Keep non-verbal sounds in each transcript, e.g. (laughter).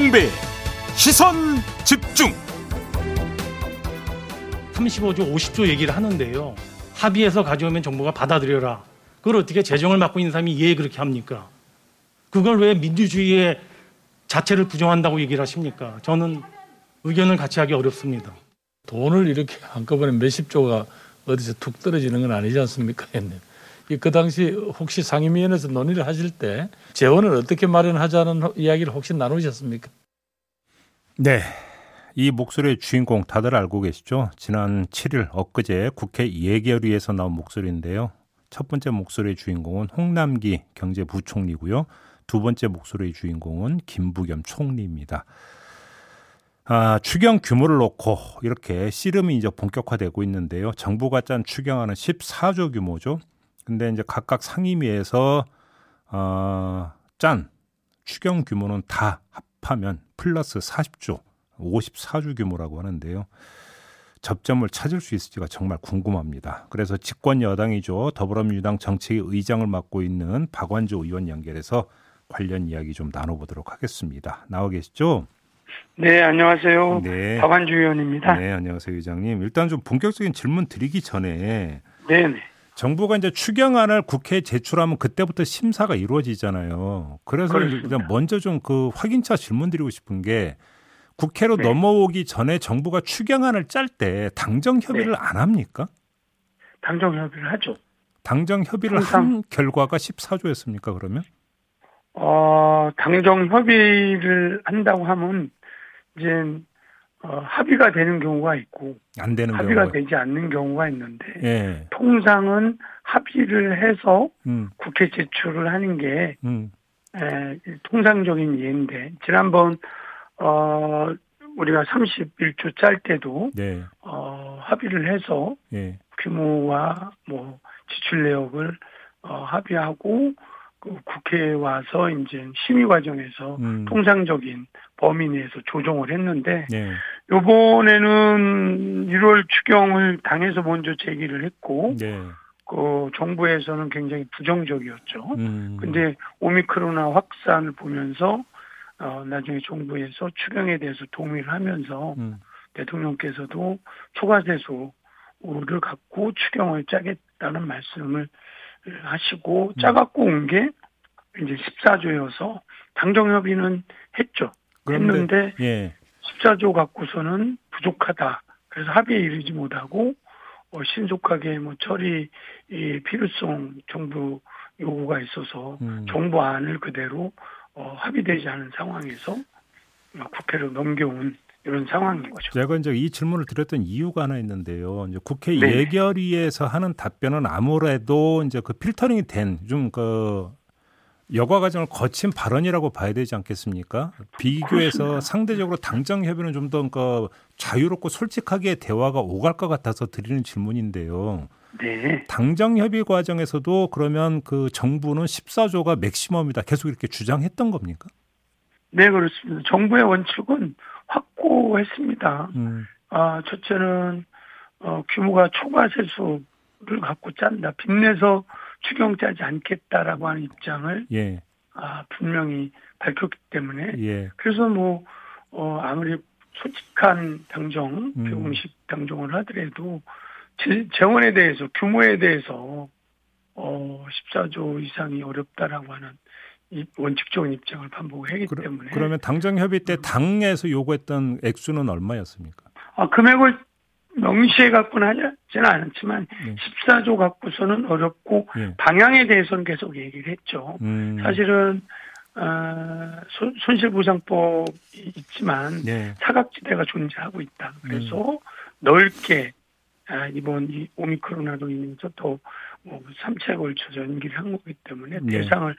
김종배 시선 집중 35조 50조 얘기를 하는데요. 합의해서 가져오면 정부가 받아들여라. 그걸 어떻게 재정을 맡고 있는 사람이 예 그렇게 합니까? 그걸 왜 민주주의의 자체를 부정한다고 얘기를 하십니까? 저는 의견을 같이 하기 어렵습니다. 돈을 이렇게 한꺼번에 몇십 조가 어디서 툭 떨어지는 건 아니지 않습니까? (laughs) 그 당시 혹시 상임위원회에서 논의를 하실 때 재원을 어떻게 마련하자는 이야기를 혹시 나누셨습니까? 네. 이 목소리의 주인공 다들 알고 계시죠? 지난 7일 엊그제 국회 예결위에서 나온 목소리인데요. 첫 번째 목소리의 주인공은 홍남기 경제부총리고요. 두 번째 목소리의 주인공은 김부겸 총리입니다. 아, 추경 규모를 놓고 이렇게 씨름이 이제 본격화되고 있는데요. 정부가 짠 추경안은 14조 규모죠. 근데 이제 각각 상임위에서 어, 짠 추경 규모는 다 합하면 플러스 40조, 54조 규모라고 하는데요. 접점을 찾을 수 있을지가 정말 궁금합니다. 그래서 집권 여당이죠. 더불어민주당 정책위 의장을 맡고 있는 박완주 의원 연결해서 관련 이야기 좀 나눠보도록 하겠습니다. 나와 계시죠? 네, 안녕하세요. 네. 박완주 의원입니다. 네, 안녕하세요, 의장님. 일단 좀 본격적인 질문 드리기 전에 네, 네. 정부가 이제 추경안을 국회에 제출하면 그때부터 심사가 이루어지잖아요. 그래서 그렇습니다. 일단 먼저 좀 그 확인차 질문 드리고 싶은 게 국회로 네. 넘어오기 전에 정부가 추경안을 짤 때 당정 협의를 네. 안 합니까? 당정 협의를 하죠. 당정 협의를 항상... 한 결과가 14조였습니까? 그러면? 어, 당정 협의를 한다고 하면 이제 어, 합의가 되는 경우가 있고 안 되는 합의가 경우가. 되지 않는 경우가 있는데 예. 통상은 합의를 해서 음. 국회 제출을 하는 게 음. 에, 통상적인 예인데 지난번 어 우리가 31조 짤 때도 네. 어 합의를 해서 예. 규모와 뭐 지출 내역을 어 합의하고 그 국회에 와서 이제 심의 과정에서 음. 통상적인 범위 내에서 조정을 했는데 네. 요번에는 1월 추경을 당에서 먼저 제기를 했고 네. 그 정부에서는 굉장히 부정적이었죠. 음. 근데 오미크로나 확산을 보면서 어 나중에 정부에서 추경에 대해서 동의를 하면서 음. 대통령께서도 초과세수를 갖고 추경을 짜겠다는 말씀을 하시고 음. 짜갖고 온 게 이제 14조여서 당정협의는 했죠. 했는데 예. 14조 갖고서는 부족하다. 그래서 합의에 이르지 못하고 어, 신속하게 뭐 처리 이 필요성 정부 요구가 있어서 음. 정부 안을 그대로 어, 합의되지 않은 상황에서 국회로 넘겨온 이런 상황인 거죠. 제가 이제 이 질문을 드렸던 이유가 하나 있는데요. 이제 국회 네. 예결위에서 하는 답변은 아무래도 이제 그 필터링이 된좀그 여과 과정을 거친 발언이라고 봐야 되지 않겠습니까? 비교해서 그렇습니다. 상대적으로 당정 협의는 좀 더그 자유롭고 솔직하게 대화가 오갈 것 같아서 드리는 질문인데요. 네. 당정 협의 과정에서도 그러면 그 정부는 14조가 맥시멈이다. 계속 이렇게 주장했던 겁니까? 네, 그렇습니다. 정부의 원칙은 확고했습니다. 음. 아, 첫째는, 어, 규모가 초과 세수를 갖고 짠다. 빚내서 추경 짜지 않겠다라고 하는 입장을, 예. 아, 분명히 밝혔기 때문에. 예. 그래서 뭐, 어, 아무리 솔직한 당정, 음. 비공식 당정을 하더라도, 재- 재원에 대해서, 규모에 대해서, 어, 14조 이상이 어렵다라고 하는 이 원칙적인 입장을 반복하기 그러, 때문에. 그러면 당정 협의 때 당에서 요구했던 액수는 얼마였습니까? 아, 금액을 명시해 갖고는 하지는 않았지만 네. 14조 갖고서는 어렵고 예. 방향에 대해서는 계속 얘기를 했죠. 음. 사실은 어, 손- 손실보상법이 있지만 네. 사각지대가 존재하고 있다. 그래서 음. 넓게 아, 이번 이 오미크론으로 인해서 또 뭐 3차에 걸쳐서 연기를 한 거기 때문에 네. 대상을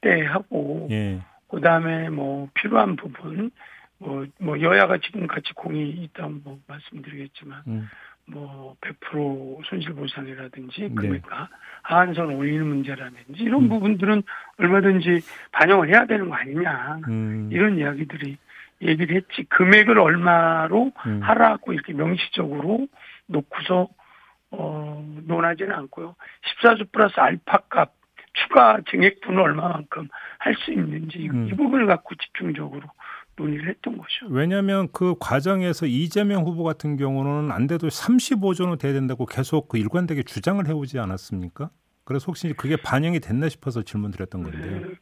확대하고 예. 그 다음에 뭐 필요한 부분 뭐, 뭐 여야가 지금 같이 공이 있다면 뭐 말씀드리겠지만 음. 뭐100% 손실 보상이라든지 네. 금액과 하한선 올리는 문제라든지 이런 음. 부분들은 얼마든지 반영을 해야 되는 거 아니냐 음. 이런 이야기들이 얘기를 했지 금액을 얼마로 음. 하라고 이렇게 명시적으로 놓고서 어 논하지는 않고요. 14주 플러스 알파 값 추가 증액분을 얼마만큼 할 수 있는지 음. 이 부분을 갖고 집중적으로 논의를 했던 거죠. 왜냐하면 그 과정에서 이재명 후보 같은 경우는 안 돼도 35조는 돼야 된다고 계속 그 일관되게 주장을 해오지 않았습니까? 그래서 혹시 그게 반영이 됐나 싶어서 질문드렸던 건데요. 네.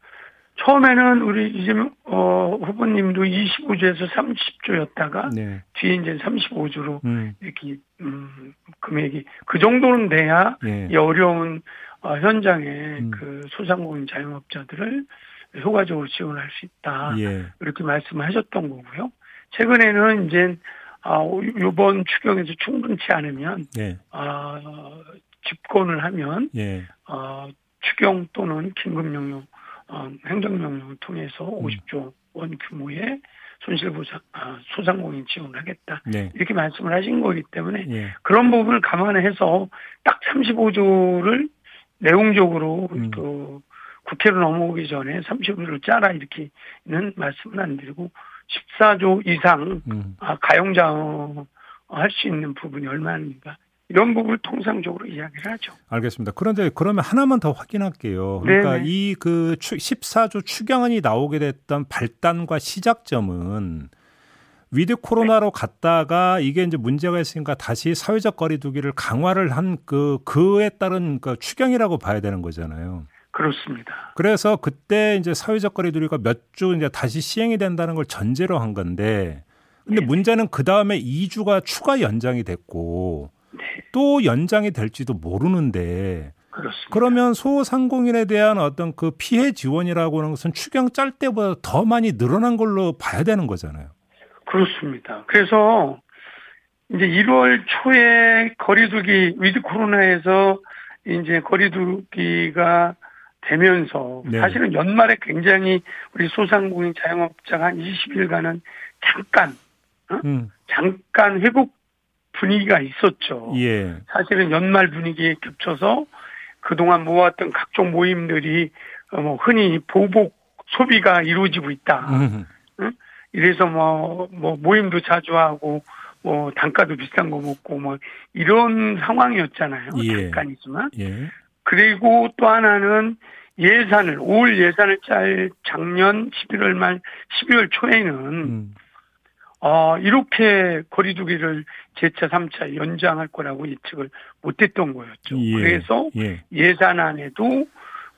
처음에는 우리 이재명 어, 후보님도 25조에서 30조였다가 네. 뒤에 이제 35조로 음. 이렇게 음, 금액이 그 정도는 돼야 예. 이 어려운 어, 현장에 음. 그 소상공인 자영업자들을 효과적으로 지원할 수 있다 예. 이렇게 말씀하셨던 거고요. 최근에는 이제 아, 이번 추경에서 충분치 않으면 예. 아, 집권을 하면 예. 어, 추경 또는 긴급명령, 어, 행정명령을 통해서 음. 50조 원 규모의 손실보상, 아, 소상공인 지원을 하겠다. 네. 이렇게 말씀을 하신 거기 때문에 예. 그런 부분을 감안해서 딱 35조를 내용적으로 음. 그 국회로 넘어오기 전에 35조를 짜라 이렇게는 말씀을 안 드리고 14조 이상 음. 아, 가용재원 할 수 있는 부분이 얼마인가 이런 부분을 통상적으로 이야기를 하죠. 알겠습니다. 그런데 그러면 하나만 더 확인할게요. 그러니까. 이 그 14조 추경안이 나오게 됐던 발단과 시작점은 위드 코로나로 갔다가 이게 이제 문제가 있으니까 다시 사회적 거리두기를 강화를 한 그 그에 따른 그 추경이라고 봐야 되는 거잖아요. 그렇습니다. 그래서 그때 이제 사회적 거리두기가 몇 주 이제 다시 시행이 된다는 걸 전제로 한 건데 근데 네네. 문제는 그 다음에 2주가 추가 연장이 됐고 네, 또 연장이 될지도 모르는데 그렇습니다. 그러면 소상공인에 대한 어떤 그 피해 지원이라고 하는 것은 추경 짤 때보다 더 많이 늘어난 걸로 봐야 되는 거잖아요. 그렇습니다. 그래서 이제 1월 초에 거리두기 위드 코로나에서 이제 거리두기가 되면서 네. 사실은 연말에 굉장히 우리 소상공인 자영업자가 한 20일간은 잠깐 음, 잠깐 회복 분위기가 있었죠. 예, 사실은 연말 분위기에 겹쳐서 그동안 모았던 각종 모임들이 어, 뭐 흔히 보복 소비가 이루어지고 있다. 음, 이래서 뭐, 뭐, 모임도 자주 하고, 뭐, 단가도 비싼 거 먹고, 뭐, 이런 상황이었잖아요. 예. 잠깐이지만. 예, 그리고 또 하나는 예산을, 올 예산을 짤 작년 11월 말 12월 초에는, 음, 어, 이렇게 거리두기를 제차, 3차 연장할 거라고 예측을 못 했던 거였죠. 예, 그래서 예, 예산안에도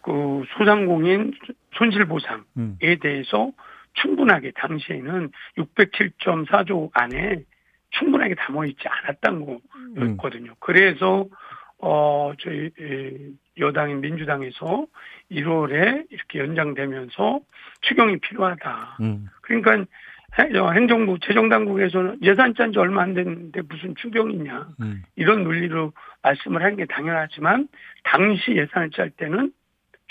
그 소상공인 손실보상에 음, 대해서 충분하게 당시에는 607.4조 안에 충분하게 담아 있지 않았던 음, 거였거든요. 그래서 어 저희 에, 여당인 민주당에서 1월에 이렇게 연장되면서 추경이 필요하다. 음, 그러니까 행정부 재정당국에서는 예산 짠지 얼마 안 됐는데 무슨 추경이냐 음, 이런 논리로 말씀을 하는 게 당연하지만 당시 예산을 짤 때는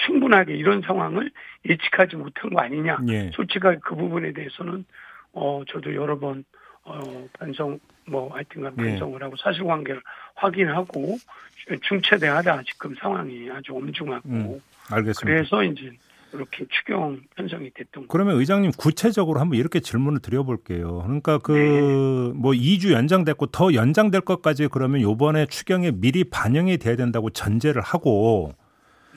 충분하게 이런 상황을 예측하지 못한 거 아니냐. 예, 솔직하게 그 부분에 대해서는 어 저도 여러 번 어, 반성 뭐 하여튼간 예. 반성을 하고 사실관계를 확인하고 중체대하다 지금 상황이 아주 엄중하고 음, 알겠습니다. 그래서 이제 이렇게 추경 편성이 됐던 거. 그러면 의장님 구체적으로 한번 이렇게 질문을 드려볼게요. 그러니까 네. 그뭐 2주 연장됐고 더 연장될 것까지 그러면 요번에 추경에 미리 반영이 돼야 된다고 전제를 하고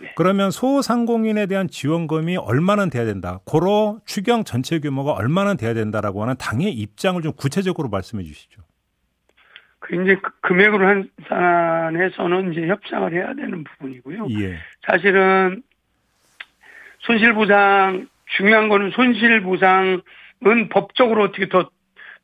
네. 그러면 소상공인에 대한 지원금이 얼마나 돼야 된다. 고로 추경 전체 규모가 얼마나 돼야 된다라고 하는 당의 입장을 좀 구체적으로 말씀해 주시죠. 그 이제 그 금액으로 한 산에서는 이제 협상을 해야 되는 부분이고요. 예. 사실은 손실 보상 중요한 거는 손실 보상은 법적으로 어떻게 더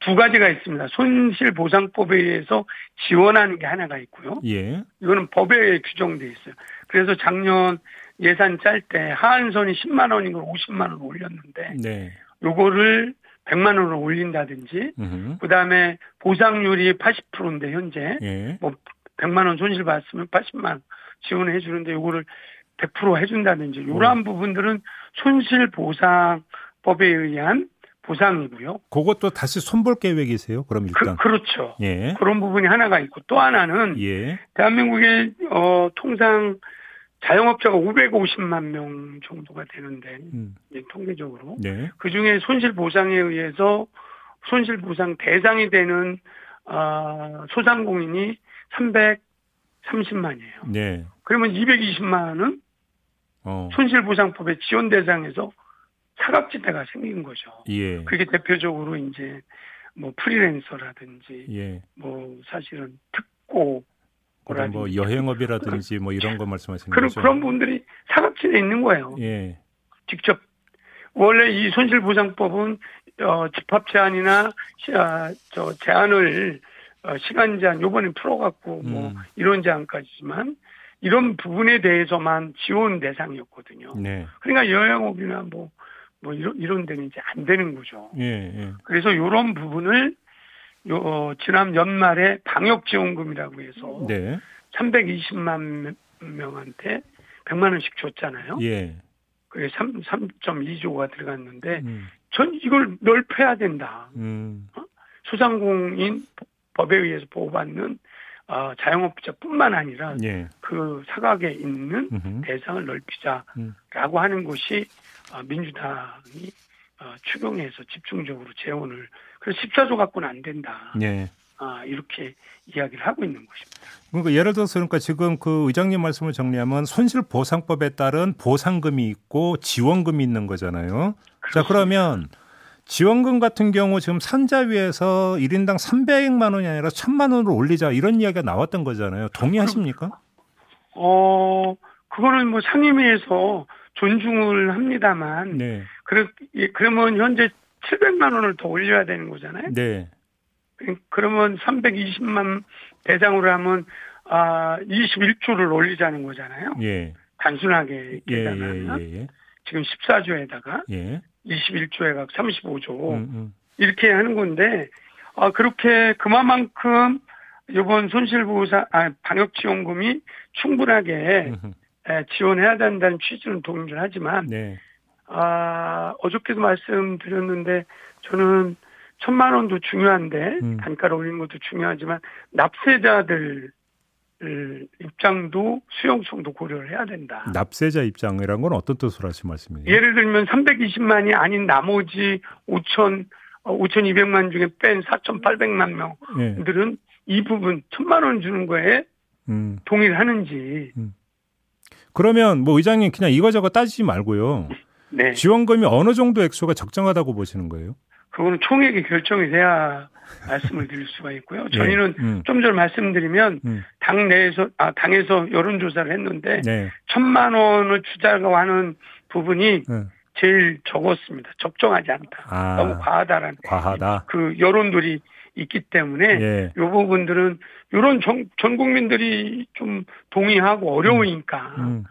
두 가지가 있습니다. 손실 보상법에 의해서 지원하는 게 하나가 있고요. 예. 이거는 법에 규정돼 있어요. 그래서 작년 예산 짤 때 하한선이 10만 원인 걸 50만 원 올렸는데 네. 요거를 100만 원으로 올린다든지 음흠. 그다음에 보상률이 80%인데 현재 예. 뭐 100만 원 손실 봤으면 80만 원 지원해 주는데 요거를 100% 해준다든지 이러한 부분들은 손실 보상법에 의한 보상이고요. 그것도 다시 손볼 계획이세요? 그럼 그, 일단. 그 렇죠. 예. 그런 부분이 하나가 있고 또 하나는 예. 대한민국의 어 통상 자영업자가 550만 명 정도가 되는데 음. 통계적으로 네. 그 중에 손실 보상에 의해서 손실 보상 대상이 되는 아 소상공인이 330만이에요. 네. 그러면 220만은 어. 손실 보상법의 지원 대상에서 사각지대가 생긴 거죠. 예. 그게 대표적으로 이제 뭐 프리랜서라든지 예. 뭐 사실은 특고 그런 뭐. 여행업이라든지 뭐 이런 거 말씀하시는 그런 거죠? 그런 분들이 사각지대에 있는 거예요. 예. 직접 원래 이 손실보상법은 어, 집합 제한이나 시- 아, 저 제한을 어, 시간 제한 요번에 풀어갖고 뭐 음. 이런 제한까지지만 이런 부분에 대해서만 지원 대상이었거든요. 네. 그러니까 여행업이나 뭐, 뭐 이런, 이런 데는 이제 안 되는 거죠. 예. 예. 그래서 이런 부분을 요, 어, 지난 연말에 방역 지원금이라고 해서 네. 320만 명한테 100만 원씩 줬잖아요. 예. 그게 3, 3.2조가 들어갔는데 음. 전 이걸 넓혀야 된다. 음. 소상공인 법에 의해서 보호받는 어, 자영업자뿐만 아니라 예. 그 사각에 있는 음흠. 대상을 넓히자라고 음. 하는 것이 어, 민주당이 어, 추경해서 집중적으로 재원을 그래서 14조 갖고는 안 된다. 예. 아, 이렇게 이야기를 하고 있는 것입니다. 그러니까 예를 들어서 그러니까 지금 그 의장님 말씀을 정리하면 손실 보상법에 따른 보상금이 있고 지원금이 있는 거잖아요. 자, 그러면 지원금 같은 경우 지금 산자위에서 1인당 300만 원이 아니라 1000만 원으로 올리자 이런 이야기가 나왔던 거잖아요. 동의하십니까? 어, 그거는 뭐 상임위에서 존중을 합니다만 네. 그러, 예, 그러면 현재 700만 원을 더 올려야 되는 거잖아요. 네. 그- 그러면 320만 대상으로 하면 아 21조를 올리자는 거잖아요. 예. 단순하게 예, 계산하면 예, 예, 지금 14조에다가 예. 21조에 각 35조 음, 음. 이렇게 하는 건데 아 그렇게 그만큼 이번 손실보상 아 방역지원금이 충분하게. 에, 지원해야 된다는 취지는 동의를 하지만 네. 아 어저께도 말씀드렸는데 저는 천만 원도 중요한데 음. 단가를 올리는 것도 중요하지만 납세자들 입장도 수용성도 고려를 해야 된다. 납세자 입장이란 건 어떤 뜻으로 하신 말씀이에요? 예를 들면 320만이 아닌 나머지 5천 5,200만 중에 뺀 4,800만 예. 명들은 이 부분 천만 원 주는 거에 음. 동의를 하는지 그러면 뭐 의장님 그냥 이거저거 따지지 말고요. 네 지원금이 어느 정도 액수가 적정하다고 보시는 거예요? 그거는 총액이 결정이 돼야 말씀을 드릴 수가 있고요. 예. 저희는 음. 좀 전에 말씀드리면 음. 당 내에서 아 당에서 여론 조사를 했는데 네. 천만 원을 주자고 하는 부분이 네. 제일 적었습니다. 적정하지 않다. 아. 너무 과하다라는 과하다. 그 여론들이 있기 때문에 예. 이 부분들은 이런 전, 전 국민들이 좀 동의하고 어려우니까 음.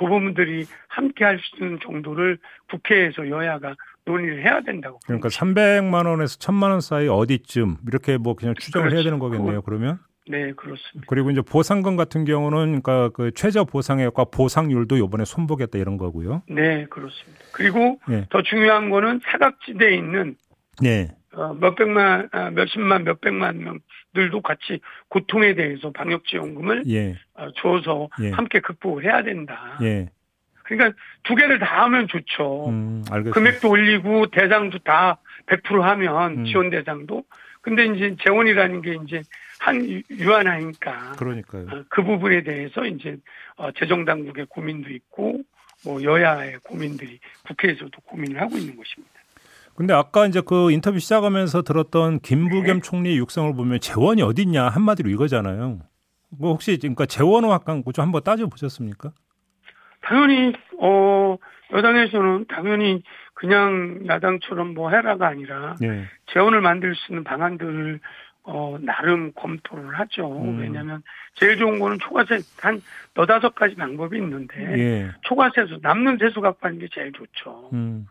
그 부분들이 함께 할 수 있는 정도를 국회에서 여야가 논의를 해야 된다고. 그러니까 300만 원에서 1000만 원 사이 어디쯤 이렇게 뭐 그냥 추정을 해야 그렇죠. 되는 거겠네요. 그러면 네, 그렇습니다. 그리고 이제 보상금 같은 경우는 그러니까 그 최저 보상액과 보상률도 이번에 손보겠다 이런 거고요. 네, 그렇습니다. 그리고 예. 더 중요한 거는 사각지대에 있는 네. 어, 몇백만, 아, 몇십만, 몇백만 명들도 같이 고통에 대해서 방역지원금을 예. 어, 줘서 예. 함께 극복을 해야 된다. 예. 그러니까 두 개를 다 하면 좋죠. 음, 알겠습니다. 금액도 올리고 대상도 다 100% 하면 음. 지원 대상도. 근데 이제 재원이라는 게 이제 한 유- 유한하니까 그러니까요. 어, 그 부분에 대해서 이제 어, 재정 당국의 고민도 있고 뭐 여야의 고민들이 국회에서도 고민을 하고 있는 것입니다. 근데 아까 이제 그 인터뷰 시작하면서 들었던 김부겸 네. 총리의 육성을 보면 재원이 어디 있냐 한마디로 이거잖아요. 뭐 혹시 그러니까 재원을 약간 좀 한번 따져 보셨습니까? 당연히 어 여당에서는 당연히 그냥 야당처럼 뭐 해라가 아니라 예. 재원을 만들 수 있는 방안들을 어 나름 검토를 하죠. 음. 왜냐하면 제일 좋은 거는 초과세 한 너다섯 가지 방법이 있는데 예. 초과세수 남는 세수 갖고 하는 게 제일 좋죠. 음.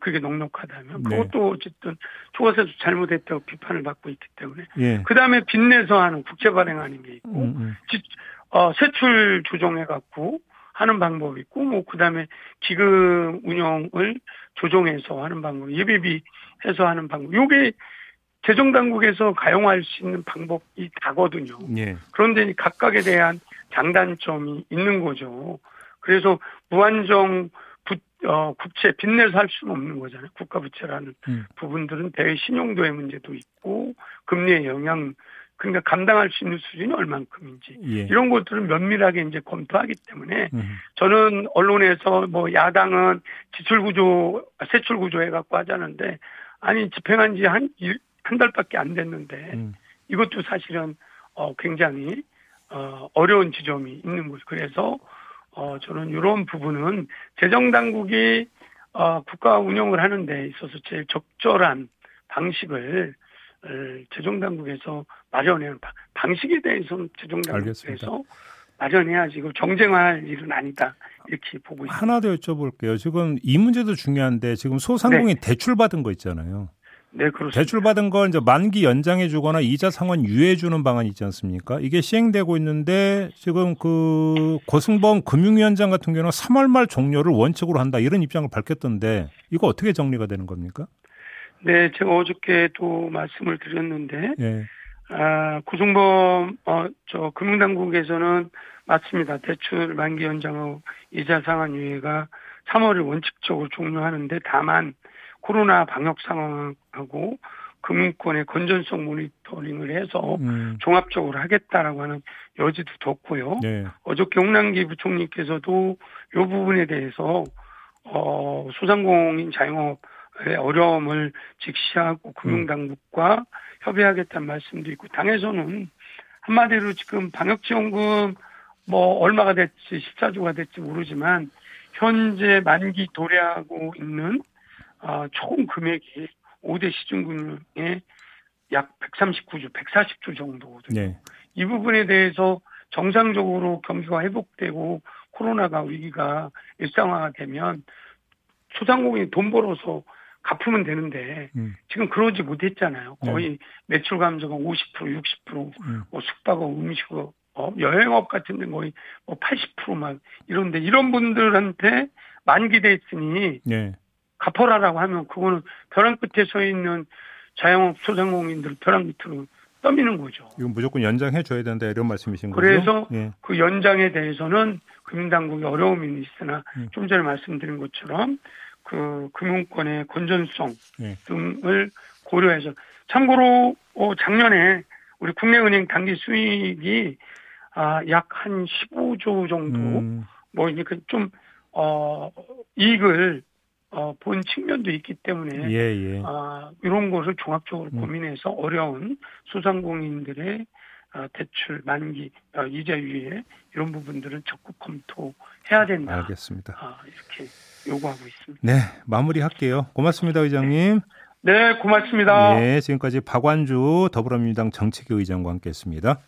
그게 넉넉하다면 네. 그것도 어쨌든 초과세수 잘못했다고 비판을 받고 있기 때문에 예. 그 다음에 빚내서 하는 국채 발행 하는 게 있고 음, 음. 지- 어, 세출 조정해 갖고 하는 방법이 있고 뭐 그다음에 기금 운영을 조정해서 하는 방법, 예비비 해서 하는 방법. 요게 재정 당국에서 가용할 수 있는 방법이 다거든요. 예. 그런데 각각에 대한 장단점이 있는 거죠. 그래서 무한정 부, 어, 국채 빚내서 할 수는 없는 거잖아요. 국가 부채라는 음. 부분들은 대외 신용도의 문제도 있고 금리의 영향 그러니까 감당할 수 있는 수준이 얼만큼인지 예. 이런 것들을 면밀하게 이제 검토하기 때문에 음. 저는 언론에서 뭐 야당은 지출 구조, 세출 구조 해 갖고 하자는데 아니 집행한 지한한 달밖에 안 됐는데 음. 이것도 사실은 어 굉장히 어 어려운 지점이 있는 거죠. 그래서 어 저는 이런 부분은 재정 당국이 어 국가 운영을 하는 데 있어서 제일 적절한 방식을 어, 재정 당국에서 마련해야 방- 방식에 대해서는 재정 당국에서 마련해야지 이거 정쟁할 일은 아니다 이렇게 보고 있습니다. 하나 더 여쭤볼게요. 지금 이 문제도 중요한데 지금 소상공인 대출 받은 거 있잖아요. 네 그렇습니다. 대출 받은 걸 이제 만기 연장해 주거나 이자 상환 유예해 주는 방안이 있지 않습니까? 이게 시행되고 있는데 지금 그 고승범 금융위원장 같은 경우는 3월 말 종료를 원칙으로 한다 이런 입장을 밝혔던데 이거 어떻게 정리가 되는 겁니까? 네 제가 어저께도 말씀을 드렸는데 예. 아, 구승범, 어, 저, 금융당국에서는 맞습니다. 대출 만기 연장하고 이자 상환 유예가 3월을 원칙적으로 종료하는데 다만 코로나 방역 상황하고 금융권의 건전성 모니터링을 해서 음. 종합적으로 하겠다라고 하는 여지도 뒀고요. 예. 어저께 홍남기 부총리께서도 이 부분에 대해서 어, 소상공인 자영업의 어려움을 직시하고 금융당국과 협의하겠다는 말씀도 있고 당에서는 한마디로 지금 방역지원금 뭐 얼마가 됐지 14조가 됐지 모르지만 현재 만기 도래하고 있는 아, 총 금액이 5대 시중금융의 약 139조, 140조 정도거든요. 예. 이 부분에 대해서 정상적으로 경기가 회복되고 코로나가 위기가 일상화가 되면 소상공인이 돈 벌어서 갚으면 되는데 음. 지금 그러지 못했잖아요. 네. 거의 매출 감소가 50% 60% 음. 뭐 숙박업, 음식업, 어, 여행업 같은 데 거의 뭐 80%막 이런데 이런 분들한테 만기돼 있으니 예. 갚아라라고 하면 그거는 벼랑 끝에 서 있는 자영업 소상공인들 벼랑 밑으로 떠미는 거죠. 이건 무조건 연장해 줘야 된다 이런 말씀이신 거죠? 그래서 예. 그 연장에 대해서는 금융당국이 어려움이 있으나 음. 좀 전에 말씀드린 것처럼 그 금융권의 건전성 예. 등을 고려해서 참고로 어, 작년에 우리 국내은행 단기 수익이 아, 약 한 15조 정도 음. 뭐 이렇게 좀 어, 이익을 어, 본 측면도 있기 때문에 예, 예. 아, 이런 것을 종합적으로 음. 고민해서 어려운 소상공인들의 아, 대출 만기 아, 이자 유예 이런 부분들은 적극 검토해야 된다. 알겠습니다. 아, 이렇게 요구하고 있습니다. 네, 마무리할게요. 고맙습니다, 의장님. 네, 고맙습니다. 예, 지금까지 박완주 더불어민주당 정책위 의장과 함께했습니다.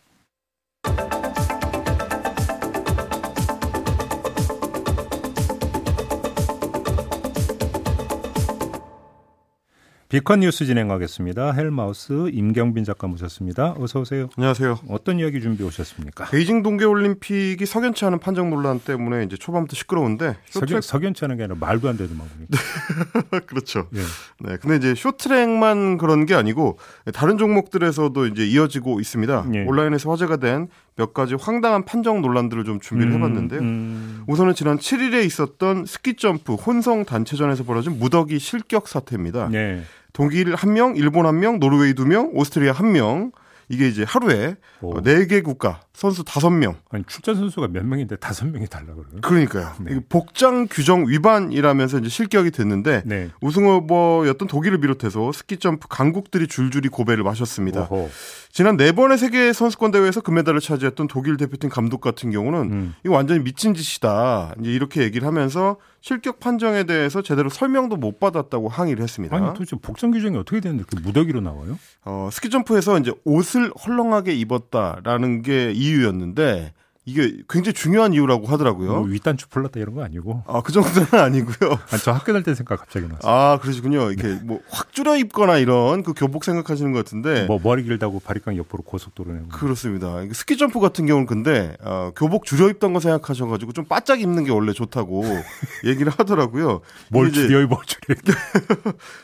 B컷 뉴스 진행하겠습니다. 헬마우스 임경빈 작가 모셨습니다. 어서 오세요. 안녕하세요. 어떤 이야기 준비해 오셨습니까? 베이징 동계 올림픽이 석연치 않은 판정 논란 때문에 이제 초반부터 시끄러운데 석연, 쇼트랙 석연치 않은 게 아니라 말도 안 되더만 보니까. (laughs) 그렇죠. 예. 네, 근데 이제 쇼트랙만 그런 게 아니고 다른 종목들에서도 이제 이어지고 있습니다. 예. 온라인에서 화제가 된 몇 가지 황당한 판정 논란들을 좀 준비를 해봤는데요. 음, 우선은 지난 7일에 있었던 스키 점프 혼성 단체전에서 벌어진 무더기 실격 사태입니다. 네. 독일 한 명, 일본 한 명, 노르웨이 두 명, 오스트리아 한 명. 이게 이제 하루에 오. 어, 4개 국가 선수 5명. 아니 출전 선수가 몇 명인데 다섯 명이 탈락을 해요? 그러니까요. 네. 복장 규정 위반이라면서 이제 실격이 됐는데 네. 우승 후보였던 독일을 비롯해서 스키 점프 강국들이 줄줄이 고배를 마셨습니다. 오호. 지난 네 번의 세계 선수권 대회에서 금메달을 차지했던 독일 대표팀 감독 같은 경우는 음. 이거 완전히 미친 짓이다. 이제 이렇게 얘기를 하면서 실격 판정에 대해서 제대로 설명도 못 받았다고 항의를 했습니다. 아니 도대체 복장 규정이 어떻게 되는데 이렇게 무더기로 나와요? 어, 스키 점프에서 이제 옷을 헐렁하게 입었다라는 게 이유였는데 이게 굉장히 중요한 이유라고 하더라고요. 뭐 윗단추 풀렀다 이런 거 아니고? 아, 그 정도는 (laughs) 아니고요. (laughs) 아니, 저 학교 다닐 때 생각 갑자기 났어. 아, 그러시군요. 이렇게 뭐확 줄여 입거나 이런 그 교복 생각하시는 것 같은데. 뭐 머리 길다고 바리깡 옆으로 고속도로 거. 그렇습니다. 스키 점프 같은 경우는 근데 어, 교복 줄여 입던 거 생각하셔 가지고 좀 바짝 입는 게 원래 좋다고 (laughs) 얘기를 하더라고요. 뭘 줄여 입어 줄여.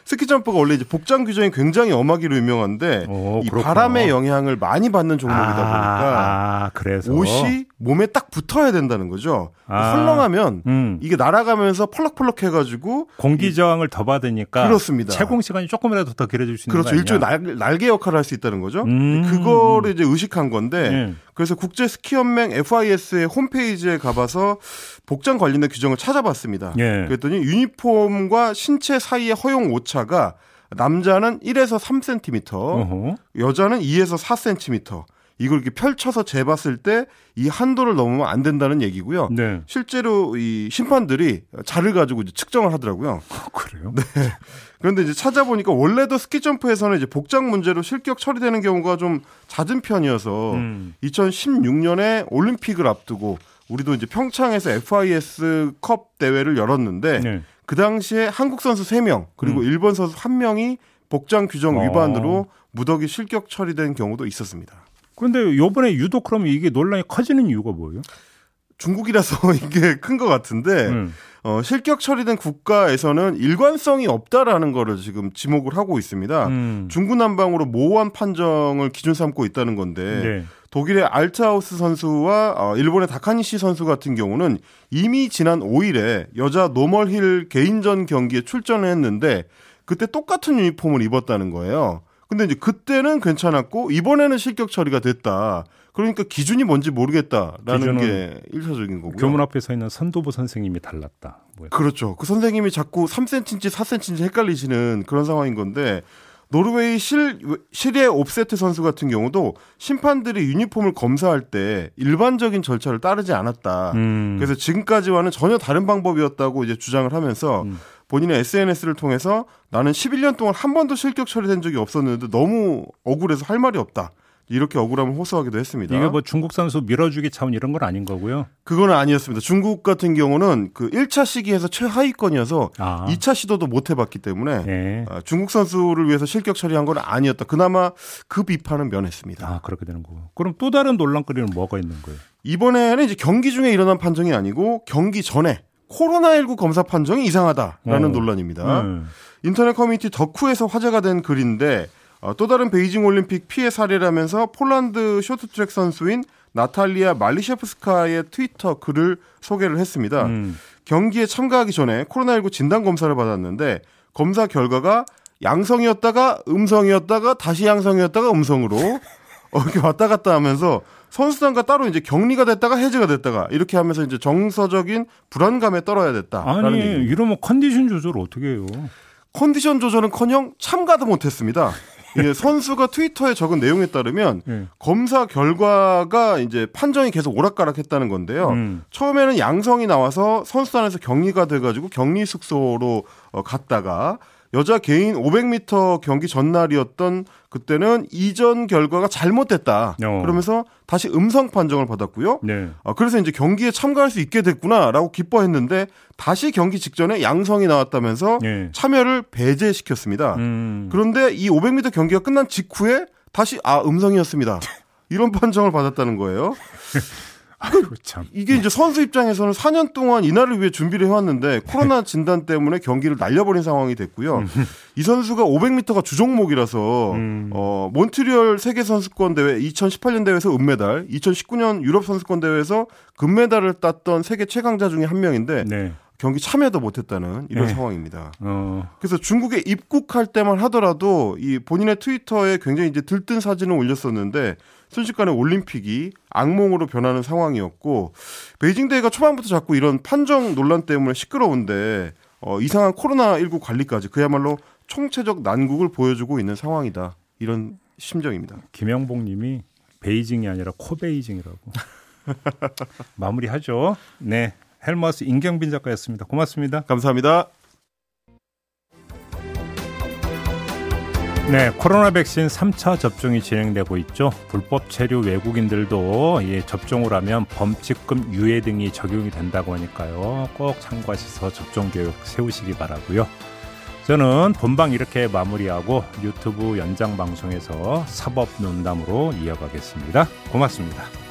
스키 점프가 원래 이제 복장 규정이 굉장히 엄하기로 유명한데 오, 이 그렇구나. 바람의 영향을 많이 받는 종목이다 보니까 아, 그래서 옷이 몸에 딱 붙어야 된다는 거죠. 아. 헐렁하면 음. 이게 날아가면서 펄럭펄럭 해가지고 공기 저항을 더 받으니까 그렇습니다. 채공 시간이 조금이라도 더 길어질 수 있는 그렇죠. 일종의 날, 날개 역할을 할 수 있다는 거죠. 음. 그거를 이제 의식한 건데 예. 그래서 국제 스키 연맹 FIS의 홈페이지에 가봐서 복장 관련된 규정을 찾아봤습니다. 예. 그랬더니 유니폼과 신체 사이의 허용 오차가 남자는 1에서 3cm, 어허. 여자는 2에서 4cm. 이걸 이렇게 펼쳐서 재봤을 때 이 한도를 넘으면 안 된다는 얘기고요. 네. 실제로 이 심판들이 자를 가지고 이제 측정을 하더라고요. 그래요? 그런데 이제 찾아보니까 원래도 스키 점프에서는 이제 복장 문제로 실격 처리되는 경우가 좀 잦은 편이어서 음. 2016년에 올림픽을 앞두고 우리도 이제 평창에서 FIS 컵 대회를 열었는데 네. 그 당시에 한국 선수 3명 그리고 음. 일본 선수 1명이 복장 규정 어. 위반으로 무더기 실격 처리된 경우도 있었습니다. 그런데 요번에 유독 그러면 이게 논란이 커지는 이유가 뭐예요? 중국이라서 (laughs) 이게 큰 것 같은데 음. 어, 실격 처리된 국가에서는 일관성이 없다라는 거를 지금 지목을 하고 있습니다. 음. 중구난방으로 모호한 판정을 기준 삼고 있다는 건데 네. 독일의 알트하우스 선수와 어, 일본의 다카나시 선수 같은 경우는 이미 지난 5일에 여자 노멀힐 개인전 경기에 출전을 했는데 그때 똑같은 유니폼을 입었다는 거예요. 근데 이제 그때는 괜찮았고 이번에는 실격 처리가 됐다. 그러니까 기준이 뭔지 모르겠다라는 게 일차적인 거고요. 교문 앞에 서 있는 선도부 선생님이 달랐다. 뭐야. 그렇죠. 그 선생님이 자꾸 3cm인지 4cm인지 헷갈리시는 그런 상황인 건데 노르웨이 실 실의 옵세트 선수 같은 경우도 심판들이 유니폼을 검사할 때 일반적인 절차를 따르지 않았다. 음. 그래서 지금까지와는 전혀 다른 방법이었다고 이제 주장을 하면서 음. 본인의 SNS를 통해서 나는 11년 동안 한 번도 실격 처리된 적이 없었는데 너무 억울해서 할 말이 없다. 이렇게 억울함을 호소하기도 했습니다. 이게 뭐 중국 선수 밀어주기 차원 이런 건 아닌 거고요. 그거는 아니었습니다. 중국 같은 경우는 그 1차 시기에서 최하위권이어서 아. 2차 시도도 못 해봤기 때문에 예. 아, 중국 선수를 위해서 실격 처리한 건 아니었다. 그나마 그 비판은 면했습니다. 아 그렇게 되는 거고. 그럼 또 다른 논란거리는 뭐가 있는 거예요? 이번에는 이제 경기 중에 일어난 판정이 아니고 경기 전에 코로나19 검사 판정이 이상하다라는 어. 논란입니다. 음. 인터넷 커뮤니티 더쿠에서 화제가 된 글인데 어, 또 다른 베이징 올림픽 피해 사례라면서 폴란드 쇼트트랙 선수인 나탈리아 말리셰프스카의 트위터 글을 소개를 했습니다. 음. 경기에 참가하기 전에 코로나19 진단 검사를 받았는데 검사 결과가 양성이었다가 음성이었다가 다시 양성이었다가 음성으로 (laughs) 어, 이렇게 왔다 갔다 하면서 선수단과 따로 이제 격리가 됐다가 해제가 됐다가 이렇게 하면서 이제 정서적인 불안감에 떨어야 됐다라는 아니 얘기입니다. 이러면 컨디션 조절 어떻게 해요? 컨디션 조절은커녕 참가도 못했습니다. (laughs) 예, 선수가 트위터에 적은 내용에 따르면 예. 검사 결과가 이제 판정이 계속 오락가락했다는 건데요. 음. 처음에는 양성이 나와서 선수단에서 격리가 돼가지고 격리 숙소로 어, 갔다가 여자 개인 500m 경기 전날이었던 그때는 이전 결과가 잘못됐다. 어. 그러면서 다시 음성 판정을 받았고요. 네. 아, 그래서 이제 경기에 참가할 수 있게 됐구나라고 기뻐했는데 다시 경기 직전에 양성이 나왔다면서 예. 참여를 배제시켰습니다. 음. 그런데 이 500m 경기가 끝난 직후에 다시 아 음성이었습니다. (laughs) 이런 판정을 받았다는 거예요. 참. 이게 이제 선수 입장에서는 4년 동안 이날을 위해 준비를 해왔는데 코로나 진단 때문에 경기를 날려버린 상황이 됐고요. 이 선수가 500m가 주종목이라서 음. 어, 몬트리올 세계 선수권 대회 2018년 대회에서 은메달, 2019년 유럽 선수권 대회에서 금메달을 땄던 세계 최강자 중에 한 명인데 네. 경기 참여도 못했다는 이런 네. 상황입니다. 어. 그래서 중국에 입국할 때만 하더라도 이 본인의 트위터에 굉장히 이제 들뜬 사진을 올렸었는데 순식간에 올림픽이 악몽으로 변하는 상황이었고 베이징 대회가 초반부터 자꾸 이런 판정 논란 때문에 시끄러운데 어, 이상한 코로나 19 관리까지 그야말로 총체적 난국을 보여주고 있는 상황이다. 이런 심정입니다. 김영복님이 베이징이 아니라 코베이징이라고 (laughs) 마무리하죠. 네. 헬마우스 임경빈 작가였습니다. 고맙습니다. 감사합니다. 네, 코로나 백신 3차 접종이 진행되고 있죠. 불법 체류 외국인들도 예, 접종을 하면 범칙금 유예 등이 적용이 된다고 하니까요. 꼭 참고하셔서 접종 계획 세우시기 바라고요. 저는 본방 이렇게 마무리하고 유튜브 연장 방송에서 사법 논담으로 이어가겠습니다. 고맙습니다.